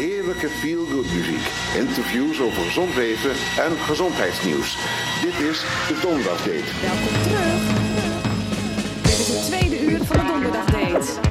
heerlijke feel-good muziek, interviews over leven en gezondheidsnieuws. Dit is de Donderdagdate. Welkom terug. Dit is het tweede uur van de Donderdagdate.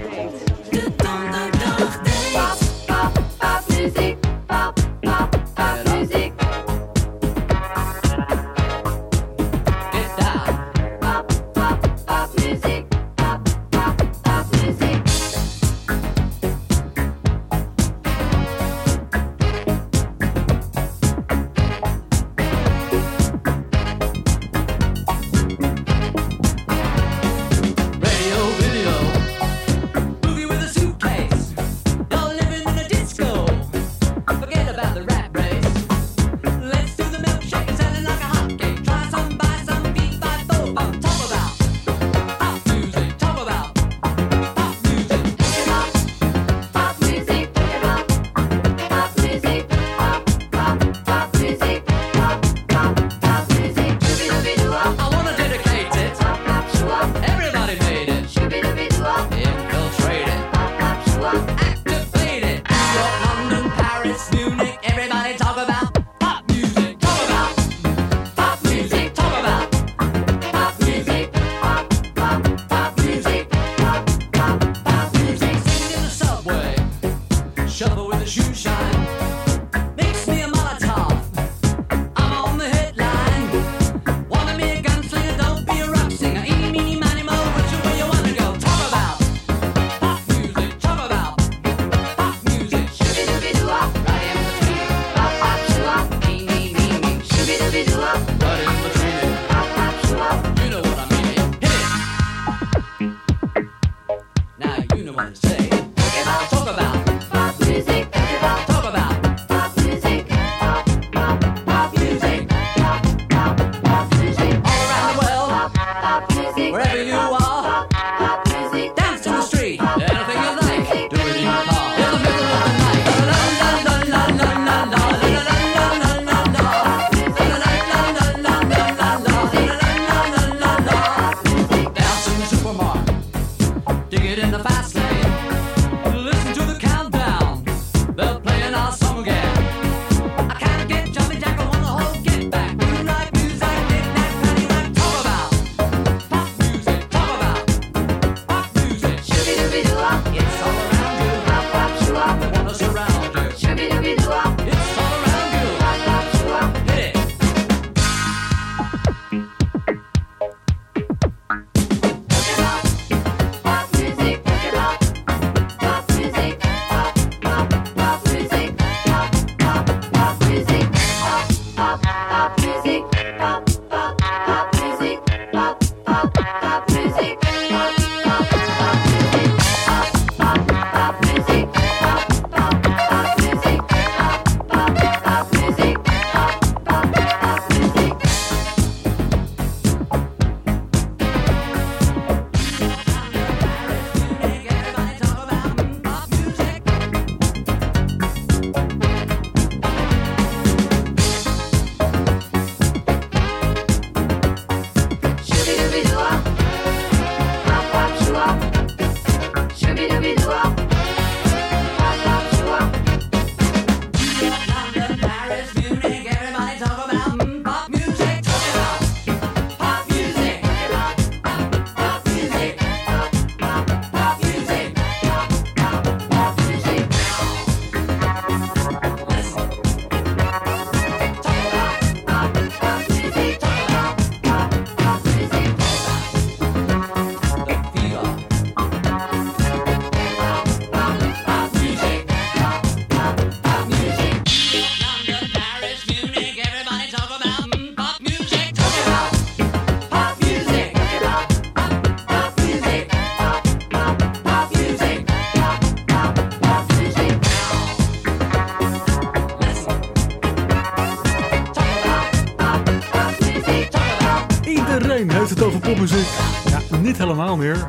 over popmuziek. Ja, niet helemaal meer.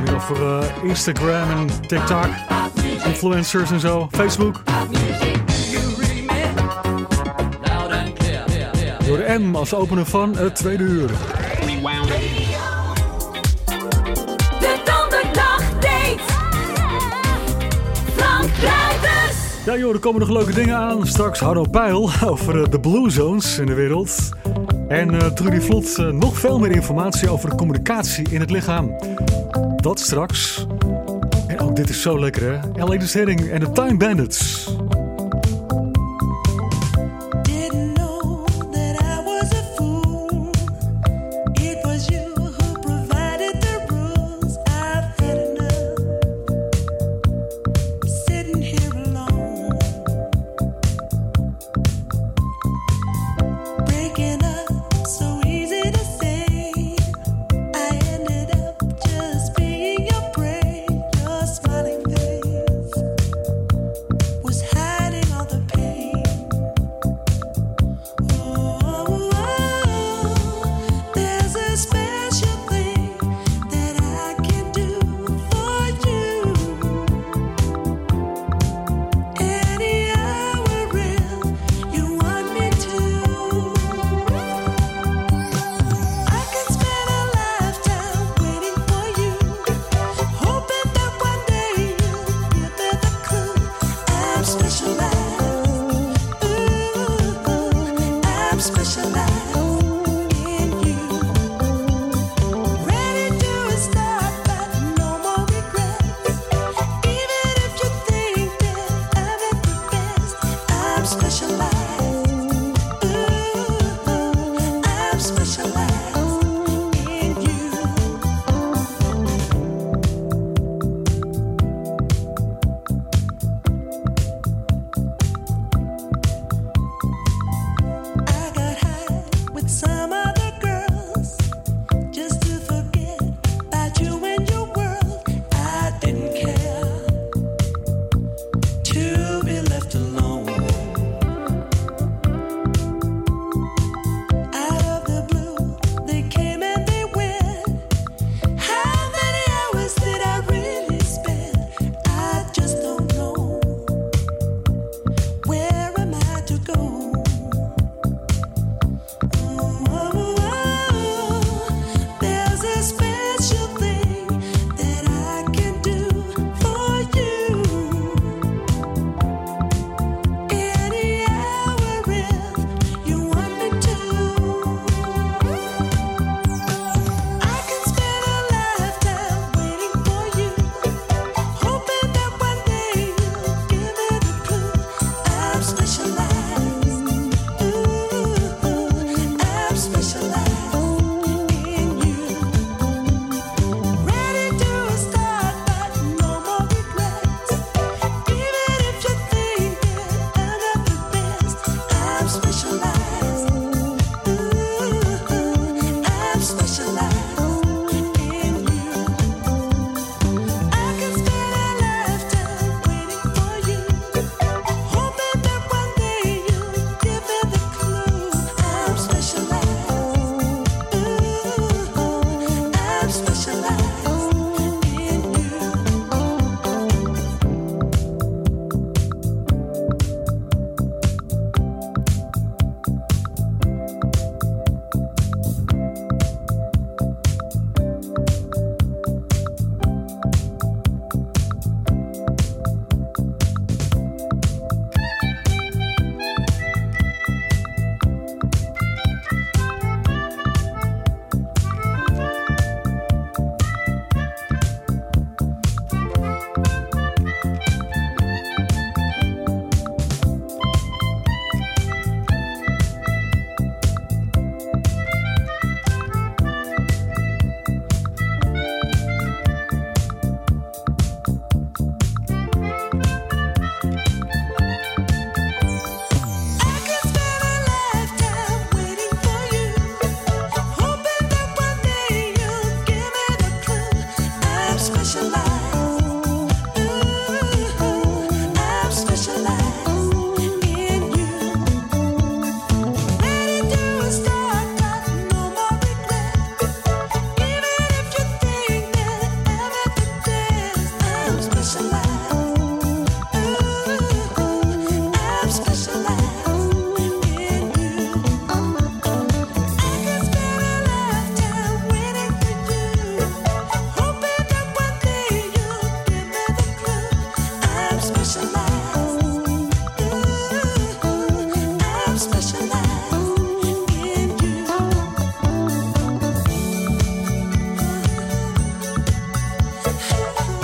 Meer over uh, Instagram en TikTok. Influencers en zo. Facebook. Door de M als opener van het tweede uur. Ja joh, er komen nog leuke dingen aan. Straks Hardo Pijl over eh, de Blue Zones in de wereld. En eh Trudy Vlot eh, nog veel meer informatie over de communicatie in het lichaam. Dat straks. En ook dit is zo lekker hè. L.A. Herring en de Time Bandits.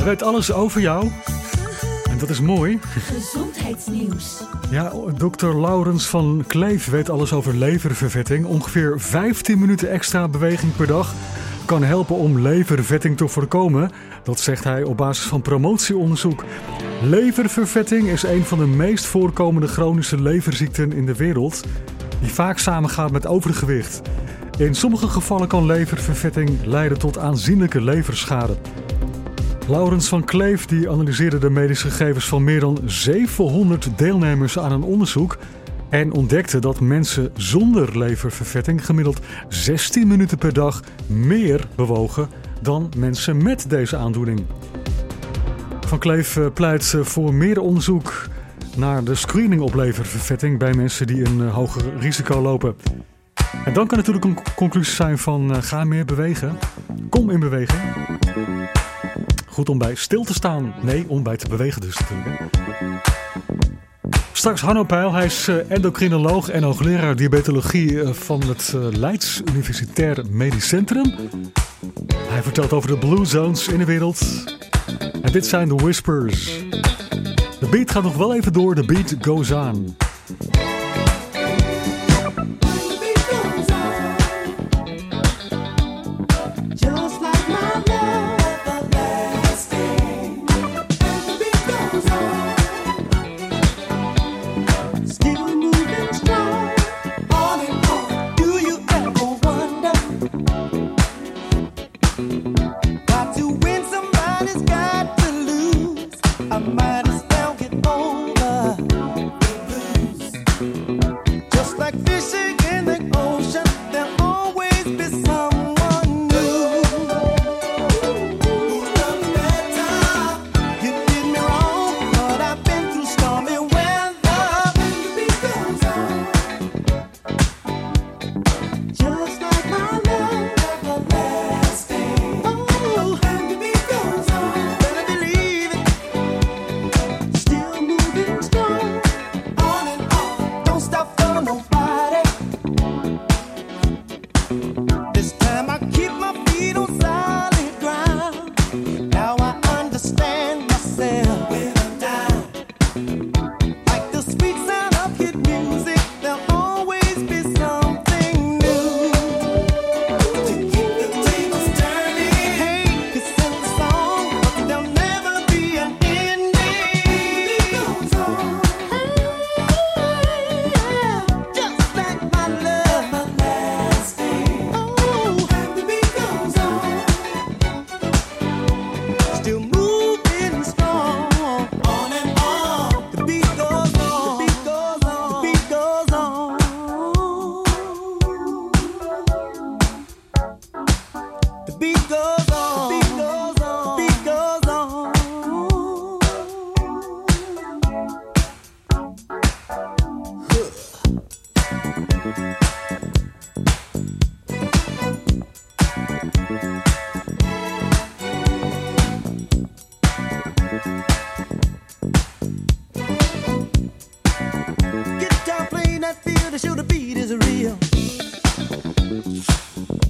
Weet alles over jou. En dat is mooi. Gezondheidsnieuws. Ja, dokter Laurens van Kleef weet alles over leververvetting. Ongeveer 15 minuten extra beweging per dag kan helpen om levervetting te voorkomen. Dat zegt hij op basis van promotieonderzoek. Leververvetting is een van de meest voorkomende chronische leverziekten in de wereld, die vaak samengaat met overgewicht. In sommige gevallen kan leververvetting leiden tot aanzienlijke leverschade. Laurens van Kleef die analyseerde de medische gegevens van meer dan 700 deelnemers aan een onderzoek en ontdekte dat mensen zonder leververvetting gemiddeld 16 minuten per dag meer bewogen dan mensen met deze aandoening. Van Kleef eh, pleit eh, voor meer onderzoek naar de screening op leververvetting bij mensen die een eh, hoger risico lopen. En dan kan natuurlijk een conclusie zijn van ga meer bewegen. Kom in beweging. Goed om bij stil te staan. Nee, om bij te bewegen dus natuurlijk. Straks Hanno Peil, hij is eh, endocrinoloog en hoogleraar diabetologie eh, van het eh, Leids Universitair Medisch Centrum. Hij vertelt over de blue zones in de wereld. En dit zijn de whispers. De beat gaat nog wel even door, de beat goes on.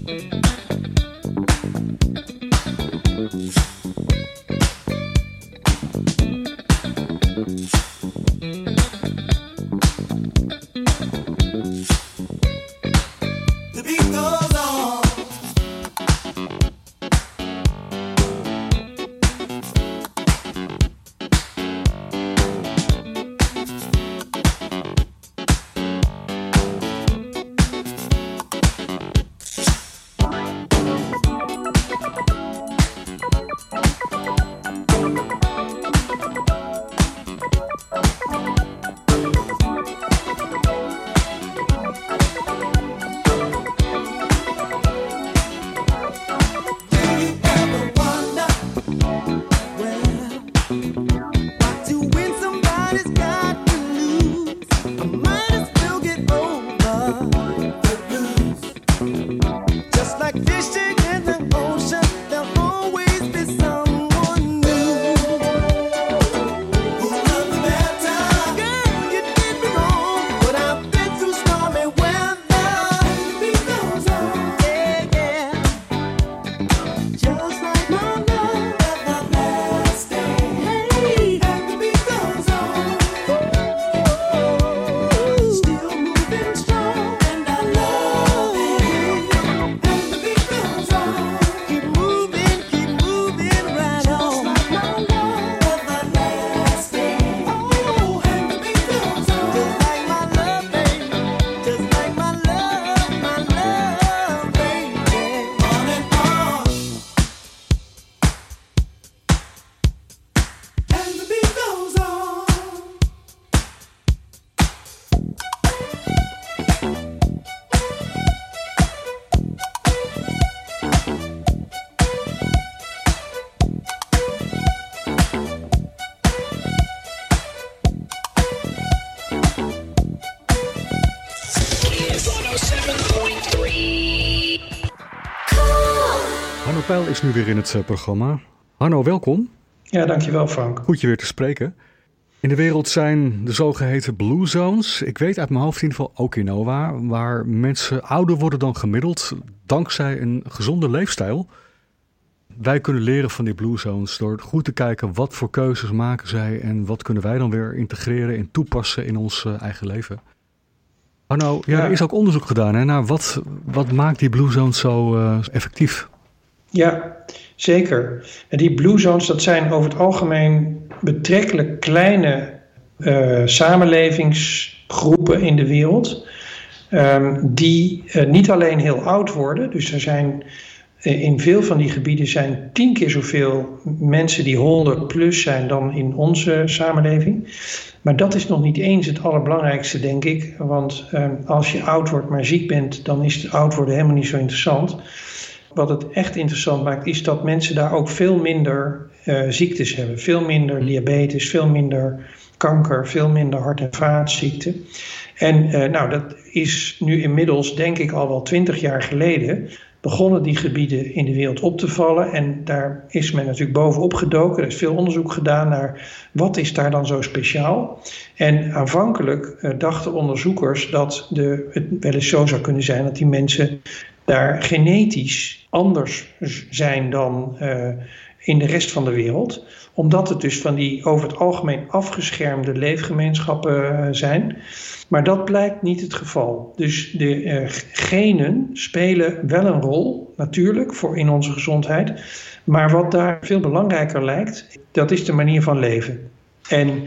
The is nu weer in het eh, programma. Hanno, welkom. Ja, dankjewel Frank. Goed je weer te spreken. In de wereld zijn de zogeheten blue zones. Ik weet uit mijn hoofd in ieder geval Okinawa, waar mensen ouder worden dan gemiddeld dankzij een gezonde leefstijl. Wij kunnen leren van die blue zones door goed te kijken wat voor keuzes maken zij en wat kunnen wij dan weer integreren en toepassen in ons eh, eigen leven. Arno, ja, Ja. er is ook onderzoek gedaan hè, naar wat, wat maakt die blue zones zo eh, effectief. Ja, zeker. En die blue zones, dat zijn over het algemeen betrekkelijk kleine eh, samenlevingsgroepen in de wereld. ehm, die eh, niet alleen heel oud worden, dus er zijn eh, in veel van die gebieden zijn tien keer zoveel mensen die 100 plus zijn dan in onze samenleving. Maar dat is nog niet eens het allerbelangrijkste, denk ik. Want ehm, als je oud wordt maar ziek bent, dan is het oud worden helemaal niet zo interessant. Wat het echt interessant maakt, is dat mensen daar ook veel minder eh, ziektes hebben. Veel minder diabetes, veel minder kanker, veel minder hart- en vaatziekten. En eh, nou, dat is nu inmiddels, denk ik, al wel twintig jaar geleden. Begonnen die gebieden in de wereld op te vallen. En daar is men natuurlijk bovenop gedoken. Er is veel onderzoek gedaan naar wat is daar dan zo speciaal. En aanvankelijk eh, dachten onderzoekers dat de, het wel eens zo zou kunnen zijn dat die mensen daar genetisch anders zijn dan uh, in de rest van de wereld. Omdat het dus van die over het algemeen afgeschermde leefgemeenschappen uh, zijn. Maar dat blijkt niet het geval. Dus de uh, genen spelen wel een rol, natuurlijk, voor in onze gezondheid. Maar wat daar veel belangrijker lijkt, dat is de manier van leven. En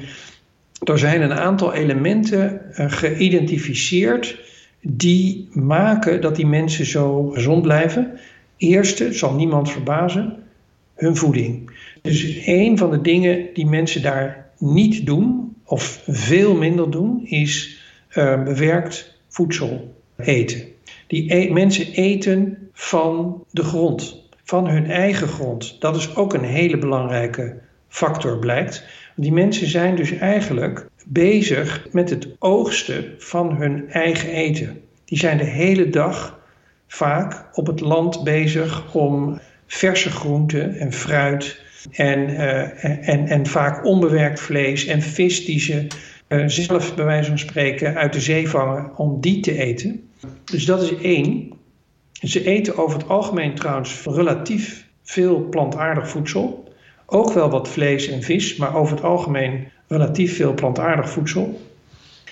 er zijn een aantal elementen uh, geïdentificeerd die maken dat die mensen zo gezond blijven. Eerste, zal niemand verbazen, hun voeding. Dus een van de dingen die mensen daar niet doen, of veel minder doen, is uh, bewerkt voedsel eten. Die e mensen eten van de grond, van hun eigen grond. Dat is ook een hele belangrijke factor, blijkt. Die mensen zijn dus eigenlijk bezig met het oogsten van hun eigen eten. Die zijn de hele dag vaak op het land bezig om verse groenten en fruit en, uh, en, en vaak onbewerkt vlees en vis die ze uh, zelf bij wijze van spreken uit de zee vangen om die te eten. Dus dat is één. Ze eten over het algemeen trouwens relatief veel plantaardig voedsel. Ook wel wat vlees en vis, maar over het algemeen relatief veel plantaardig voedsel.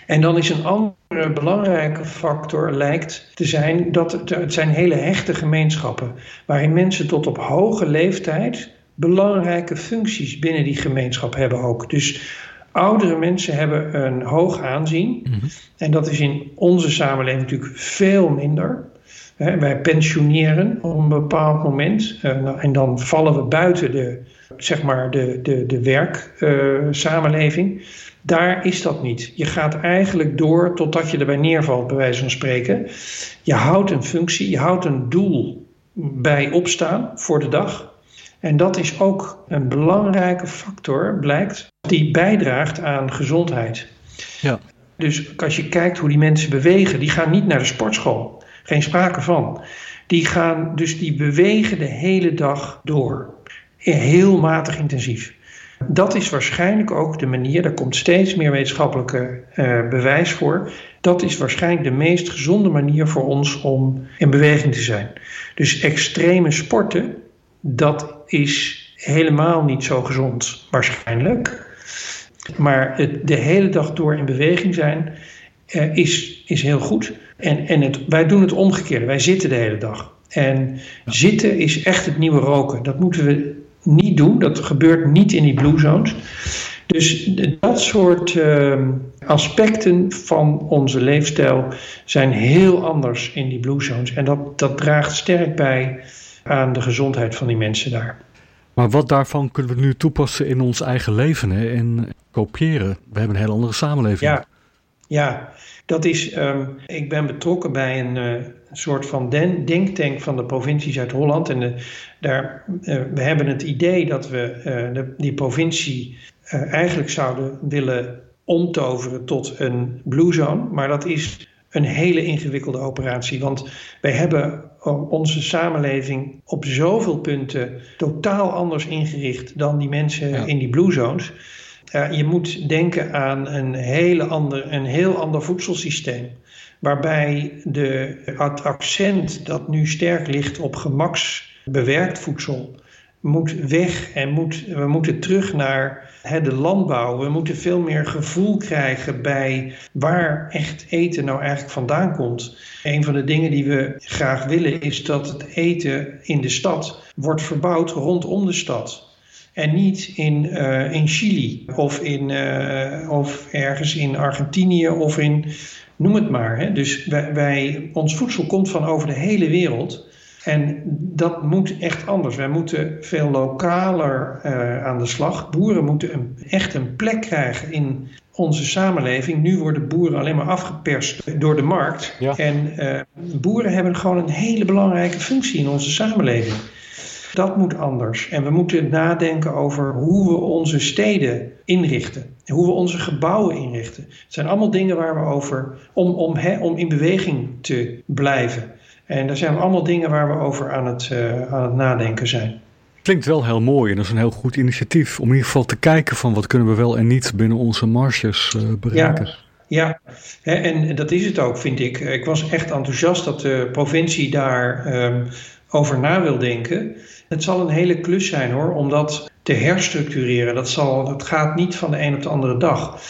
En dan is een andere belangrijke factor lijkt te zijn dat het, het zijn hele hechte gemeenschappen, waarin mensen tot op hoge leeftijd belangrijke functies binnen die gemeenschap hebben ook. Dus oudere mensen hebben een hoog aanzien mm -hmm. en dat is in onze samenleving natuurlijk veel minder. He, wij pensioneren op een bepaald moment uh, nou, en dan vallen we buiten de, zeg maar de, de, de werksamenleving. Uh, Daar is dat niet. Je gaat eigenlijk door totdat je erbij neervalt, bij wijze van spreken. Je houdt een functie, je houdt een doel bij opstaan voor de dag. En dat is ook een belangrijke factor, blijkt, die bijdraagt aan gezondheid. Ja. Dus als je kijkt hoe die mensen bewegen, die gaan niet naar de sportschool. Geen sprake van. Die gaan, dus die bewegen de hele dag door. Heel matig intensief. Dat is waarschijnlijk ook de manier, daar komt steeds meer wetenschappelijke uh, bewijs voor. Dat is waarschijnlijk de meest gezonde manier voor ons om in beweging te zijn. Dus extreme sporten, dat is helemaal niet zo gezond, waarschijnlijk. Maar het de hele dag door in beweging zijn uh, is, is heel goed. En, en het, wij doen het omgekeerde, wij zitten de hele dag. En zitten is echt het nieuwe roken. Dat moeten we niet doen. Dat gebeurt niet in die blue zones. Dus dat soort uh, aspecten van onze leefstijl zijn heel anders in die blue zones. En dat, dat draagt sterk bij aan de gezondheid van die mensen daar. Maar wat daarvan kunnen we nu toepassen in ons eigen leven hè? en kopiëren? We hebben een heel andere samenleving. Ja, ja dat is. Um, ik ben betrokken bij een uh, soort van den, denktank van de provincie Zuid-Holland. En de, daar, uh, we hebben het idee dat we uh, de, die provincie eigenlijk zouden willen omtoveren tot een blue zone. Maar dat is een hele ingewikkelde operatie. Want wij hebben eh, onze samenleving op zoveel punten totaal anders ingericht dan die mensen Ja. in die blue zones. Eh, je moet denken aan een, hele ander, een heel ander voedselsysteem. Waarbij de, het accent dat nu sterk ligt op gemaksbewerkt voedsel moet weg en moet, we moeten terug naar hè, de landbouw. We moeten veel meer gevoel krijgen bij waar echt eten nou eigenlijk vandaan komt. Een van de dingen die we graag willen is dat het eten in de stad wordt verbouwd rondom de stad. En niet in, eh, in Chili of, in, eh, of ergens in Argentinië of in, noem het maar. Hè. Dus wij, wij, ons voedsel komt van over de hele wereld. En dat moet echt anders. Wij moeten veel lokaler eh, aan de slag. Boeren moeten een, echt een plek krijgen in onze samenleving. Nu worden boeren alleen maar afgeperst door de markt. Ja. En boeren hebben gewoon een hele belangrijke functie in onze samenleving. Dat moet anders. En we moeten nadenken over hoe we onze steden inrichten. En hoe we onze gebouwen inrichten. Het zijn allemaal dingen waar we over, om, om, om in beweging te blijven. En daar zijn allemaal dingen waar we over aan het, eh, aan het nadenken zijn. Klinkt wel heel mooi en dat is een heel goed initiatief om in ieder geval te kijken van wat kunnen we wel en niet binnen onze marges eh, bereiken. Ja, hè, en dat is het ook, vind ik. Ik was echt enthousiast dat de provincie daar ehm, over na wil denken. Het zal een hele klus zijn hoor, om dat te herstructureren. Dat, zal, dat gaat niet van de een op de andere dag.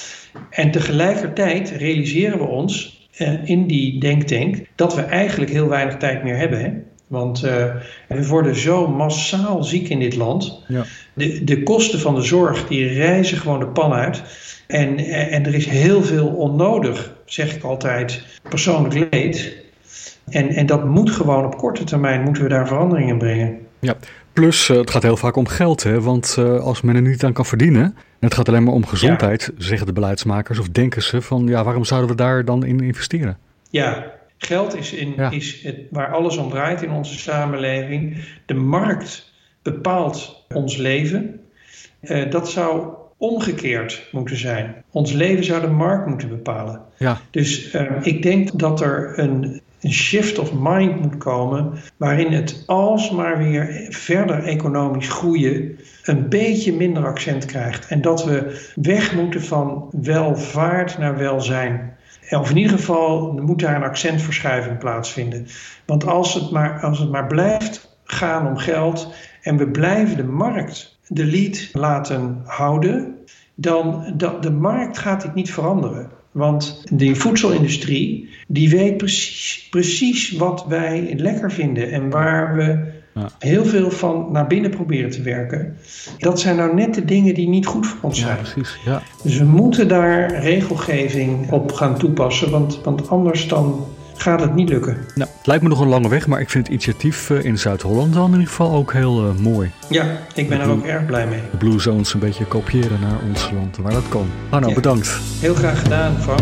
En tegelijkertijd realiseren we ons eh, in die denktank dat we eigenlijk heel weinig tijd meer hebben. Hè? Want eh, we worden zo massaal ziek in dit land. Ja. De, de kosten van de zorg die reizen gewoon de pan uit. En, eh, en er is heel veel onnodig, zeg ik altijd, persoonlijk leed. En, en dat moet gewoon op korte termijn, moeten we daar verandering in brengen. Ja, plus eh, het gaat heel vaak om geld, hè? want eh, als men er niet aan kan verdienen, en het gaat alleen maar om gezondheid, zeggen de beleidsmakers of denken ze van ja, waarom zouden we daar dan in investeren? Ja, geld is, in, Ja. is het, waar alles om draait in onze samenleving. De markt bepaalt ons leven. Eh, dat zou omgekeerd moeten zijn. Ons leven zou de markt moeten bepalen. Ja, Dus eh, ik denk dat er een, een shift of mind moet komen waarin het alsmaar weer verder economisch groeien een beetje minder accent krijgt. En dat we weg moeten van welvaart naar welzijn. Of in ieder geval moet daar een accentverschuiving plaatsvinden. Want als het maar, als het maar blijft gaan om geld en we blijven de markt de lead laten houden, dan dat de markt gaat dit niet veranderen. Want die voedselindustrie die weet precies, precies wat wij lekker vinden en waar we Ja. heel veel van naar binnen proberen te werken. Dat zijn nou net de dingen die niet goed voor ons ja zijn. precies. Ja. Dus we moeten daar regelgeving op gaan toepassen, want, want anders dan gaat het niet lukken. Nou, het lijkt me nog een lange weg, maar ik vind het initiatief eh, in Zuid-Holland dan in ieder geval ook heel eh, mooi. Ja, ik ben er ook erg blij mee. De Blue Zones een beetje kopiëren naar ons land, waar dat kan. Ja. bedankt. Heel graag gedaan, Frank.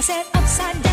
I said, upside down,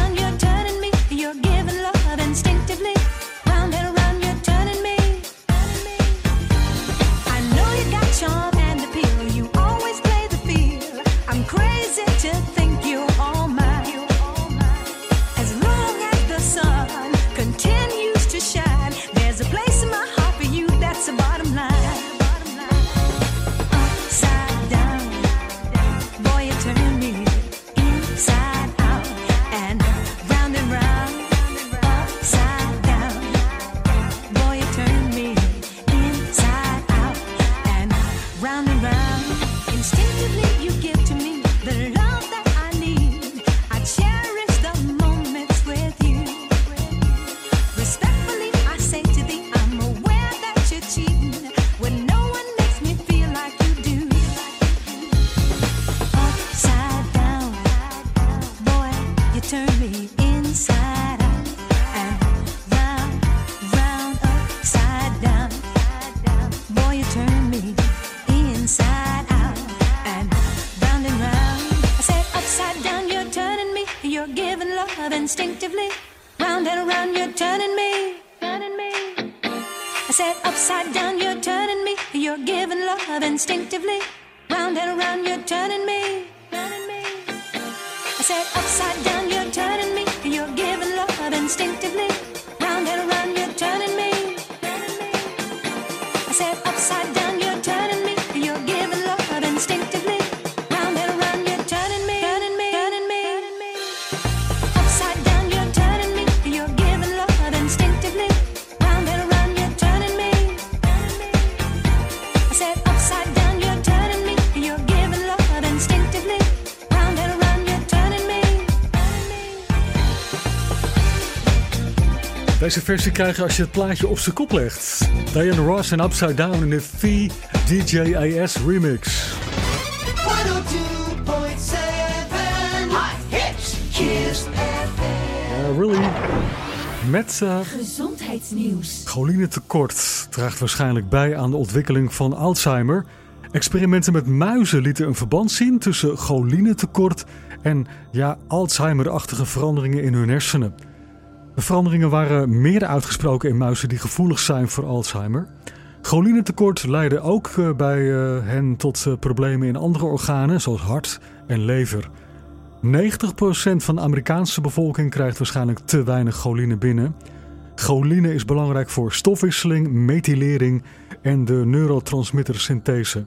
Deze versie krijg je als je het plaatje op zijn kop legt. Diana Ross en Upside Down in de remix. 102.7 Hot Hits Kiss Uh, really? Met uh, Gezondheidsnieuws. cholinetekort draagt waarschijnlijk bij aan de ontwikkeling van Alzheimer. Experimenten met muizen lieten een verband zien tussen cholinetekort en ja, Alzheimer-achtige veranderingen in hun hersenen. De veranderingen waren meer uitgesproken in muizen die gevoelig zijn voor Alzheimer. Cholinetekort leidde ook eh, bij eh, hen tot eh, problemen in andere organen, zoals hart en lever. 90% van de Amerikaanse bevolking krijgt waarschijnlijk te weinig choline binnen. Choline is belangrijk voor stofwisseling, methylering en de neurotransmittersynthese.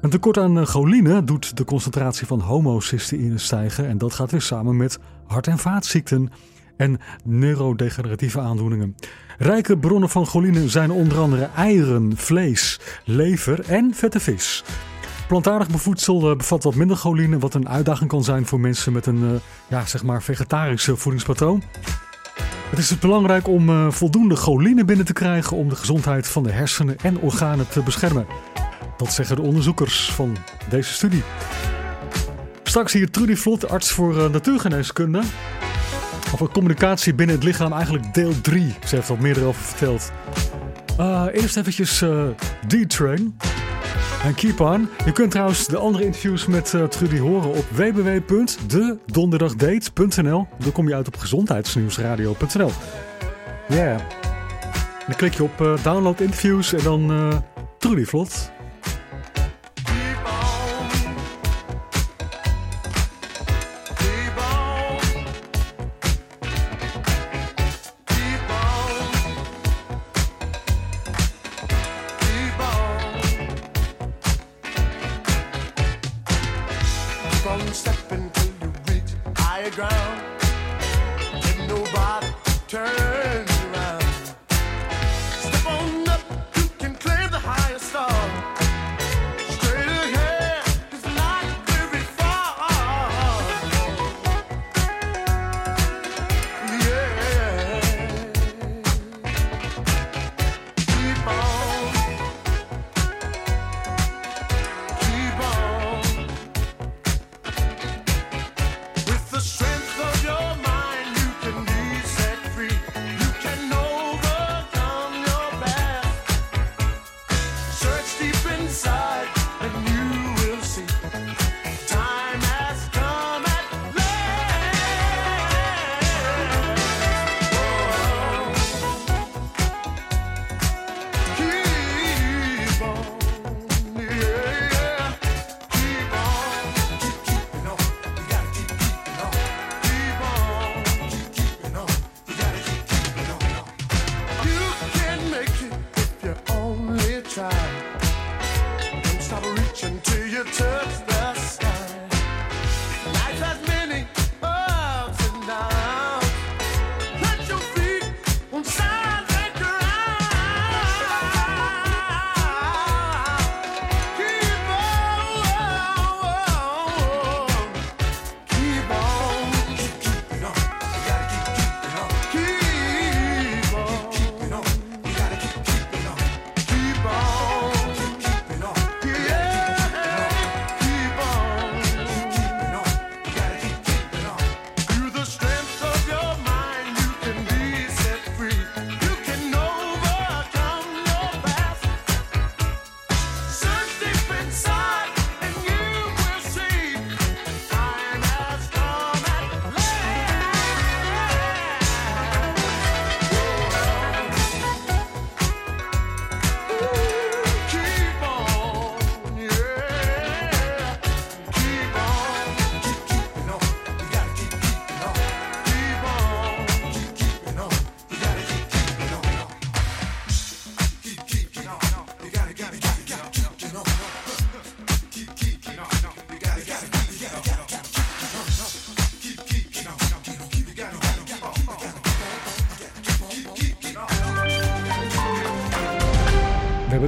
Een tekort aan choline doet de concentratie van homocysteïne stijgen en dat gaat weer samen met hart- en vaatziekten en neurodegeneratieve aandoeningen. Rijke bronnen van choline zijn onder andere eieren, vlees, lever en vette vis. Plantaardig bevoedsel eh, bevat wat minder choline, wat een uitdaging kan zijn voor mensen met een eh, ja, zeg maar vegetarische voedingspatroon. Het is dus belangrijk om eh, voldoende choline binnen te krijgen om de gezondheid van de hersenen en organen te beschermen. Dat zeggen de onderzoekers van deze studie. Straks hier Trudy Vlot, arts voor natuurgeneeskunde. Over communicatie binnen het lichaam, eigenlijk deel 3. Ze heeft al meer over verteld. Eh, eerst eventjes eh, D-Train. En keep on. Je kunt trouwens de andere interviews met eh, Trudy horen op www.dedonderdagdate.nl. Dan kom je uit op gezondheidsnieuwsradio.nl. Ja. Yeah. Dan klik je op download interviews en dan Trudy Vlot.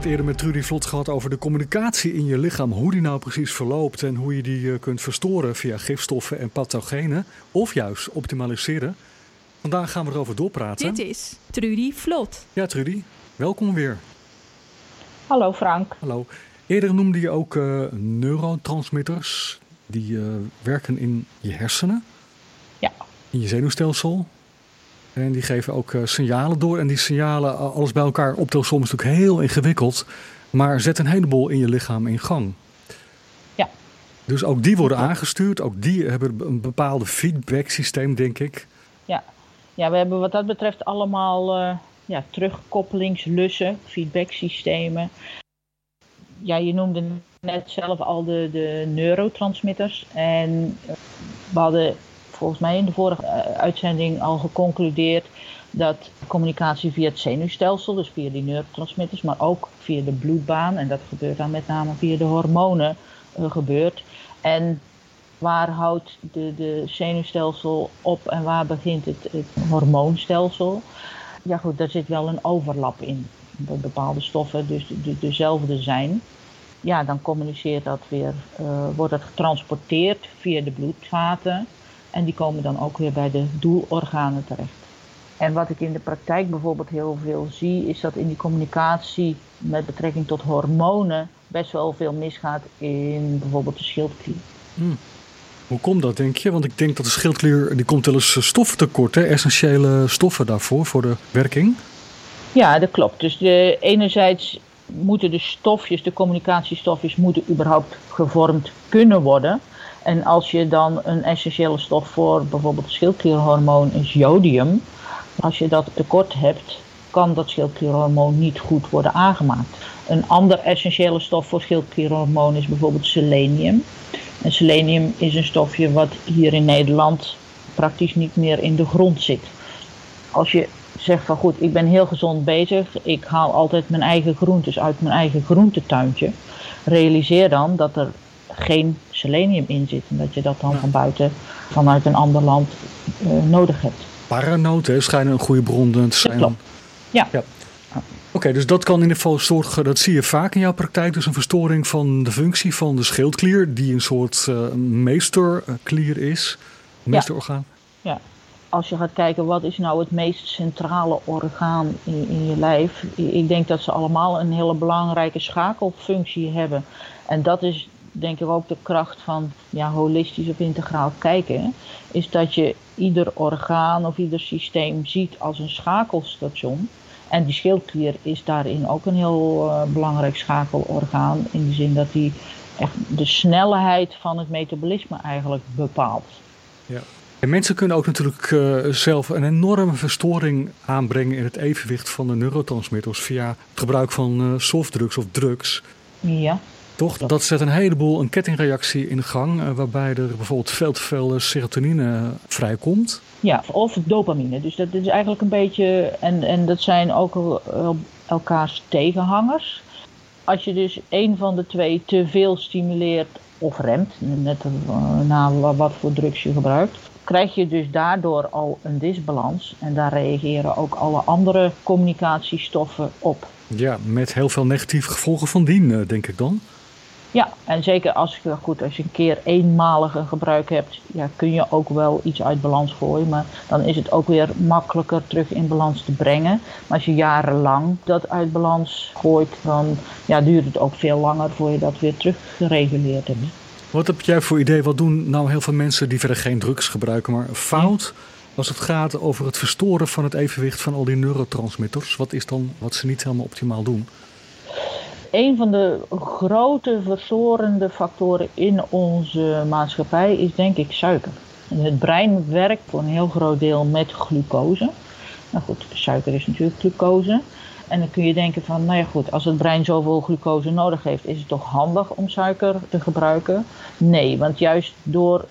Eerder met Trudy Vlot gehad over de communicatie in je lichaam. Hoe die nou precies verloopt en hoe je die eh, kunt verstoren via gifstoffen en pathogenen. Of juist optimaliseren. Vandaag gaan we erover doorpraten. Dit is Trudy Vlot. Ja, Trudy, welkom weer. Hallo Frank. Hallo. Eerder noemde je ook eh, neurotransmitters. Die eh, werken in je hersenen. Ja. In je zenuwstelsel. En die geven ook eh, signalen door. En die signalen, alles bij elkaar optelsom is natuurlijk heel ingewikkeld. Maar zet een heleboel in je lichaam in gang. Ja. Dus ook die worden aangestuurd. Ook die hebben een bepaalde feedback systeem, denk ik. Ja. ja, we hebben wat dat betreft allemaal eh, ja, terugkoppelingslussen, feedbacksystemen. Ja, je noemde net zelf al de, de neurotransmitters. En eh, we hadden volgens mij in de vorige eh, uitzending al geconcludeerd dat communicatie via het zenuwstelsel, dus via die neurotransmitters, maar ook via de bloedbaan, en dat gebeurt dan met name via de hormonen, eh, gebeurt. En waar houdt de, de zenuwstelsel op en waar begint het, het hormoonstelsel? Ja goed, daar zit wel een overlap in. Dat bepaalde stoffen dus de, de- dezelfde zijn. Ja, dan communiceert dat weer, eh, wordt het getransporteerd via de bloedvaten. En die komen dan ook weer bij de doelorganen terecht. En wat ik in de praktijk bijvoorbeeld heel veel zie, is dat in die communicatie met betrekking tot hormonen best wel veel misgaat in bijvoorbeeld de schildklier. Hoe komt dat, denk je? Want ik denk dat de schildklier, die komt wel eens eh, stoffen tekort, hè? essentiële stoffen daarvoor, voor de werking. Ja, dat klopt. Dus de, enerzijds moeten de stofjes, de communicatiestofjes, moeten überhaupt gevormd kunnen worden. En als je dan een essentiële stof voor bijvoorbeeld schildklierhormoon is jodium. Als je dat tekort hebt, kan dat schildklierhormoon niet goed worden aangemaakt. Een ander essentiële stof voor schildklierhormoon is bijvoorbeeld selenium. En selenium is een stofje wat hier in Nederland praktisch niet meer in de grond zit. Als je zegt van goed, ik ben heel gezond bezig, ik haal altijd mijn eigen groentes uit mijn eigen groentetuintje. Realiseer dan dat er geen selenium in zit en dat je dat dan van buiten vanuit een ander land eh, nodig hebt. Paranoten schijnen een goede bron te zijn. Ja. ja. Oké, dus dat kan in ieder geval zorgen, dat zie je vaak in jouw praktijk, dus een verstoring van de functie van de schildklier, die een soort eh, meesterklier is, meesterorgaan. Ja, als je gaat kijken wat is nou het meest centrale orgaan in, in je lijf. Ik denk dat ze allemaal een hele belangrijke schakelfunctie hebben. En dat is denk ik ook de kracht van ja, holistisch of integraal kijken. Is dat je ieder orgaan of ieder systeem ziet als een schakelstation. En die schildklier is daarin ook een heel eh, belangrijk schakelorgaan. In de zin dat die echt de snelheid van het metabolisme eigenlijk bepaalt. Ja. En mensen kunnen ook natuurlijk eh, zelf een enorme verstoring aanbrengen in het evenwicht van de neurotransmitters via het gebruik van eh, softdrugs of drugs. Ja. Toch? Dat zet een heleboel een kettingreactie in gang, eh, waarbij er bijvoorbeeld veel te veel eh, serotonine vrijkomt. Ja, of dopamine. Dus dat is eigenlijk een beetje. En, en dat zijn ook el- el- elkaars tegenhangers. Als je dus een van de twee te veel stimuleert of remt, net eh, na wa- wat voor drugs je gebruikt, krijg je dus daardoor al een disbalans. En daar reageren ook alle andere communicatiestoffen op. Ja, met heel veel negatieve gevolgen van dien, eh, denk ik dan. Ja, en zeker als je, goed, als je een keer eenmalig een gebruik hebt, ja, kun je ook wel iets uit balans gooien. Maar dan is het ook weer makkelijker terug in balans te brengen. Maar als je jarenlang dat uit balans gooit, dan ja, duurt het ook veel langer voor je dat weer terug gereguleerd hebt. Wat heb jij voor idee? Wat doen nou heel veel mensen die verder geen drugs gebruiken, maar fout als het gaat over het verstoren van het evenwicht van al die neurotransmitters? Wat is dan wat ze niet helemaal optimaal doen? Een van de grote verstorende factoren in onze maatschappij is denk ik suiker. Het brein werkt voor een heel groot deel met glucose. Nou goed, suiker is natuurlijk glucose. En dan kun je denken van, nou ja goed, als het brein zoveel glucose nodig heeft, is het toch handig om suiker te gebruiken? Nee, want juist door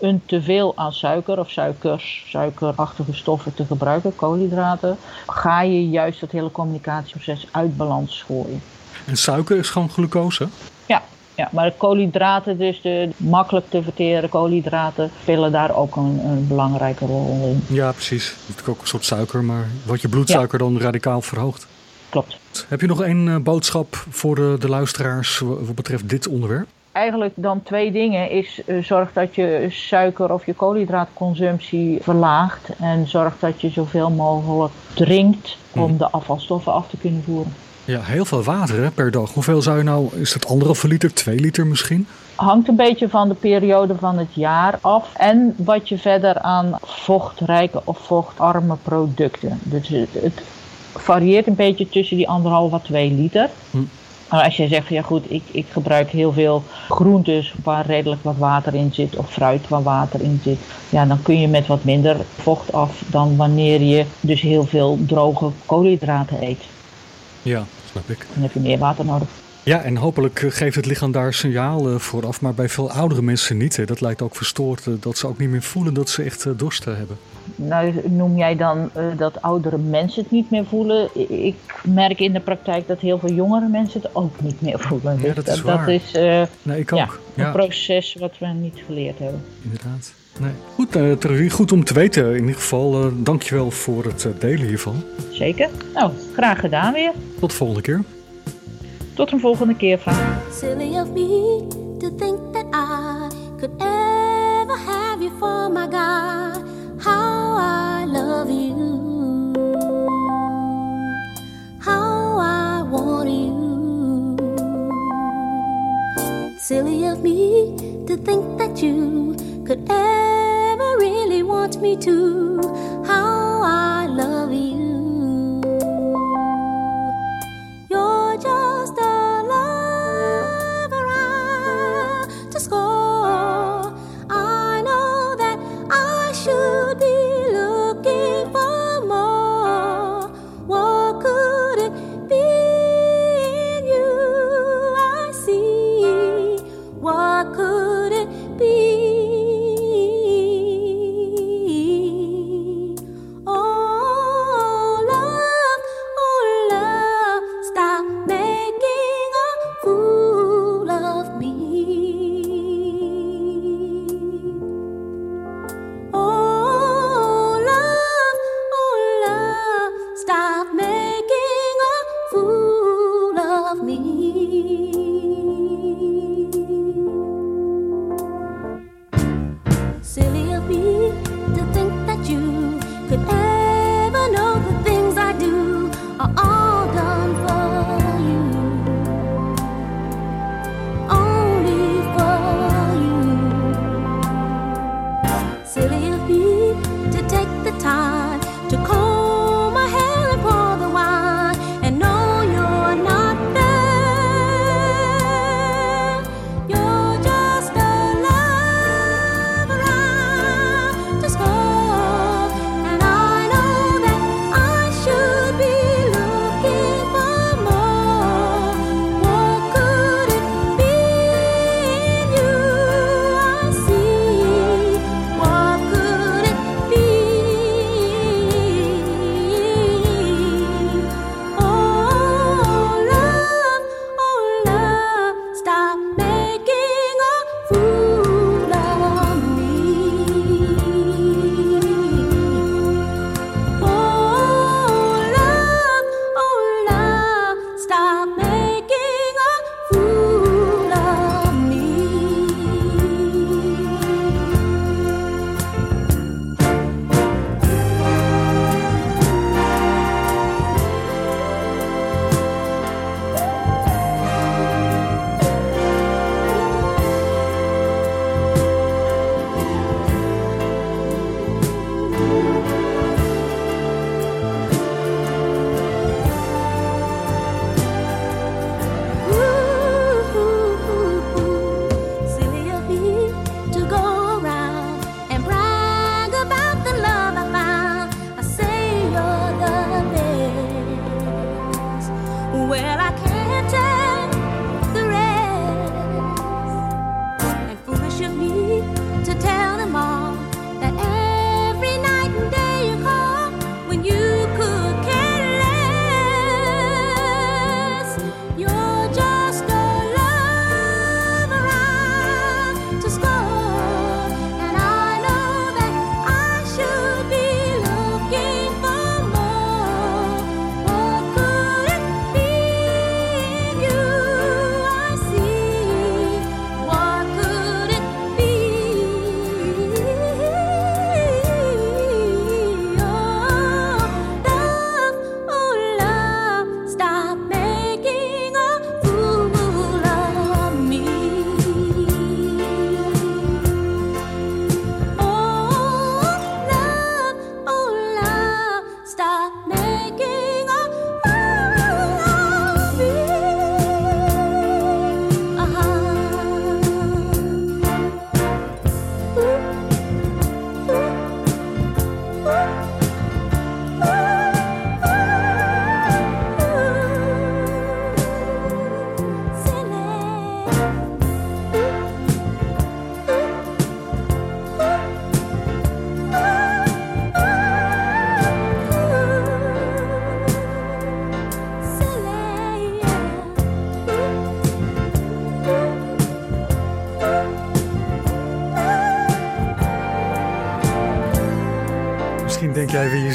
een teveel aan suiker of suikers, suikerachtige stoffen te gebruiken, koolhydraten, ga je juist dat hele communicatieproces uit balans gooien. En suiker is gewoon glucose? Ja, ja maar koolhydraten, dus de makkelijk te verteren koolhydraten, spelen daar ook een, een belangrijke rol in. Ja, precies. Het is natuurlijk ook een soort suiker, maar wordt je bloedsuiker dan radicaal verhoogd? Klopt. Heb je nog één eh, boodschap voor de, de luisteraars wa- wat betreft dit onderwerp? Eigenlijk dan twee dingen is eh, zorg dat je suiker of je koolhydraatconsumptie verlaagt en zorg dat je zoveel mogelijk drinkt om de afvalstoffen af te kunnen voeren. Ja, heel veel water hè, per dag. Hoeveel zou je nou, is dat anderhalve liter, twee liter misschien? Hangt een beetje van de periode van het jaar af en wat je verder aan vochtrijke of vochtarme producten. Dus het, het varieert een beetje tussen die anderhalf à twee liter. Hm. Maar als jij zegt, ja goed, ik, ik gebruik heel veel groentes waar redelijk wat water in zit, of fruit waar water in zit, ja, dan kun je met wat minder vocht af dan wanneer je dus heel veel droge koolhydraten eet. Ja, snap ik. Dan heb je meer water nodig. Ja, en hopelijk geeft het lichaam daar signaal eh, voor af, maar bij veel oudere mensen niet. Hè. Dat lijkt ook verstoord, eh, dat ze ook niet meer voelen dat ze echt eh, dorst hebben. Nou, noem jij dan dat oudere mensen het niet meer voelen? Ik merk in de praktijk dat heel veel jongere mensen het ook niet meer voelen. Ja, dat is waar. is Nee, ik ja, ook. een Ja. proces wat we niet geleerd hebben. Inderdaad. Nee. Goed, eh Theorie, goed om te weten in ieder geval. eh dankjewel voor het delen hiervan. Zeker. Nou, graag gedaan weer. Tot de volgende keer. Tot een volgende keer. Silly of me to think that I could ever have you for my God. How I love you. How I want you. Silly of me to think that you could ever really want me to. How I love you. just a lover to score. I know that I should be.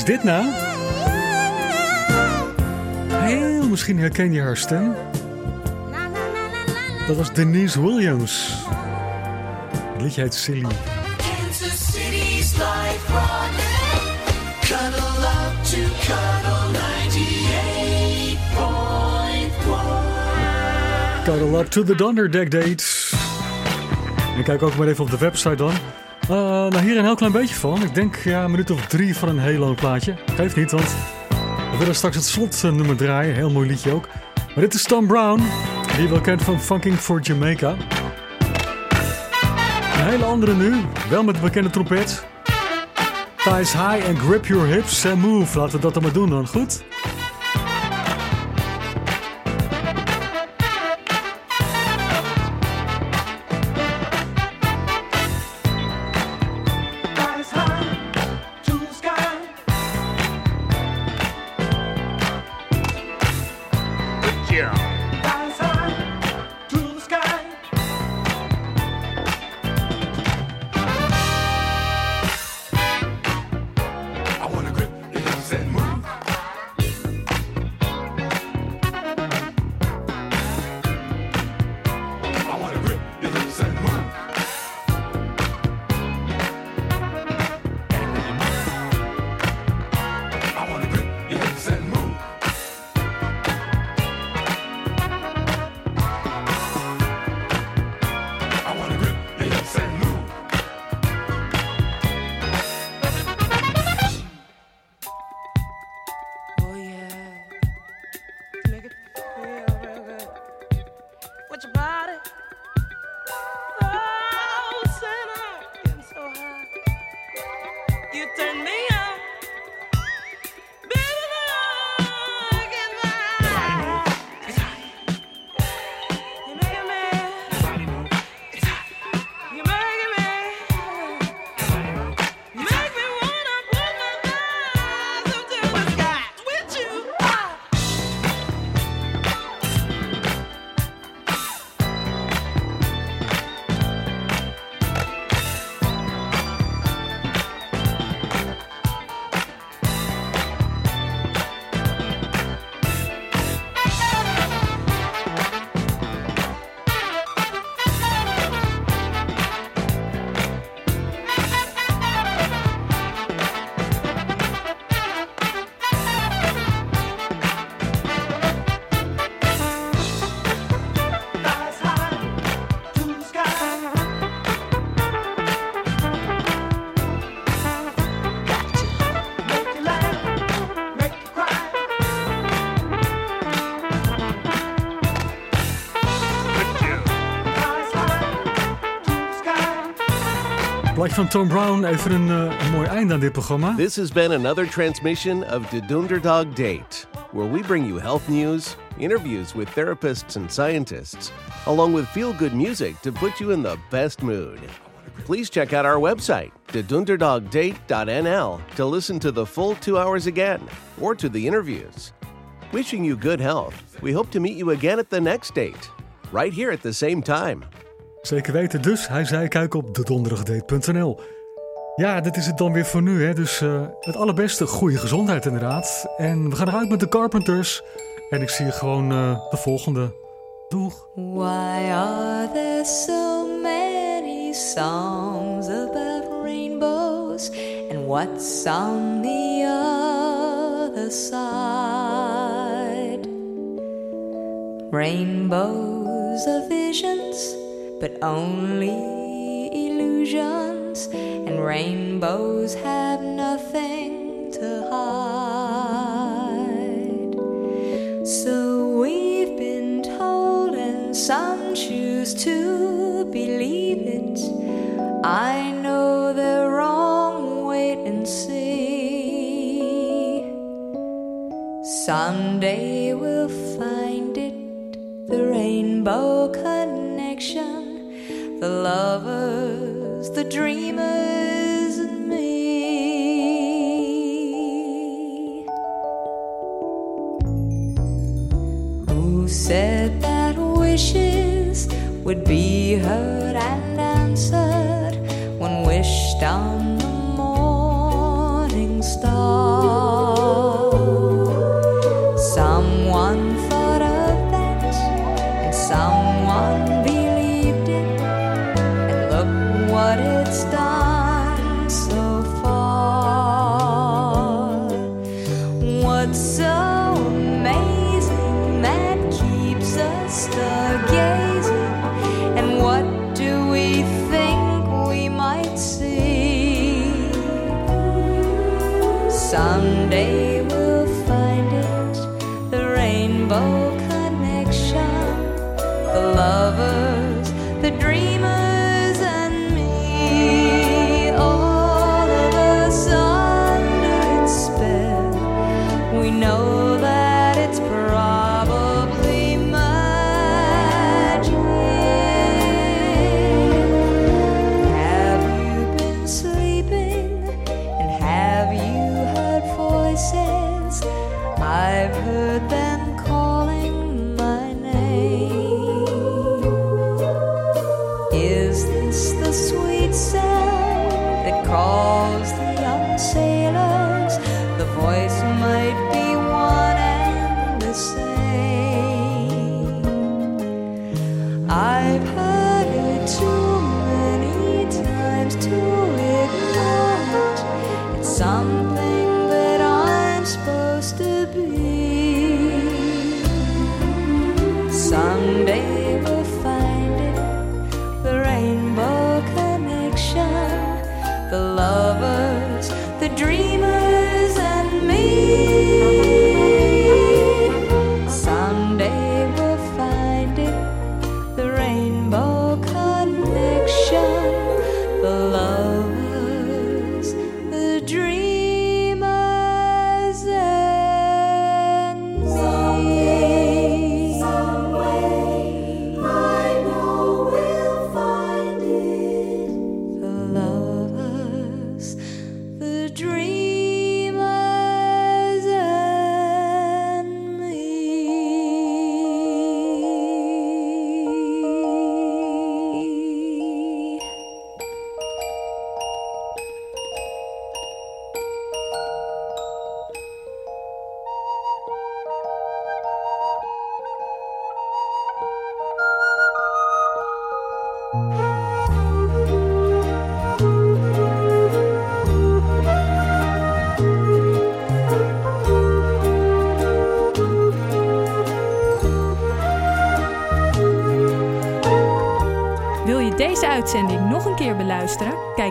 is dit nou? Heel misschien herken je haar stem. Dat was Denise Williams. Het liedje heet Silly. Cuddle up to the Donner Deck Date. En kijk ook maar even op de website dan. Eh, nou, hier een heel klein beetje van. Ik denk ja, een minuut of drie van een heel lang plaatje. Geeft niet, want we willen straks het slotnummer draaien. Heel mooi liedje ook. Maar dit is Tom Brown, die je wel kent van Funking for Jamaica. Een hele andere nu, wel met de bekende trompet. Thighs high and grip your hips and move. Laten we dat dan maar doen dan, goed? Yeah. Van Tom Brown, even een, eh, een mooi einde aan dit programma. This has been another transmission of the Dunderdog Date, where we bring you health news, interviews with therapists and scientists, along with feel good music to put you in the best mood. Please check out our website, thedunderdogdate.nl, to listen to the full two hours again or to the interviews. Wishing you good health. We hope to meet you again at the next date, right here at the same time. Zeker weten, dus hij zei kijk op dedonderdagdate.nl. Ja, dit is het dan weer voor nu. Hè? Dus eh, het allerbeste, goede gezondheid inderdaad. En we gaan eruit met de Carpenters. En ik zie je gewoon eh, de volgende. Doeg! Why are there so many songs about rainbows? And what's on the other side? Rainbows are visions, but only illusions. And rainbows have nothing to hide. So we've been told, and some choose to believe it. I know they're wrong, wait and see. Someday we'll find it the rainbow connection, the lovers, the dreamers, and me. Who said that wishes would be heard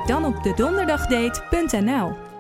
Dan op de donderdagdate.nl.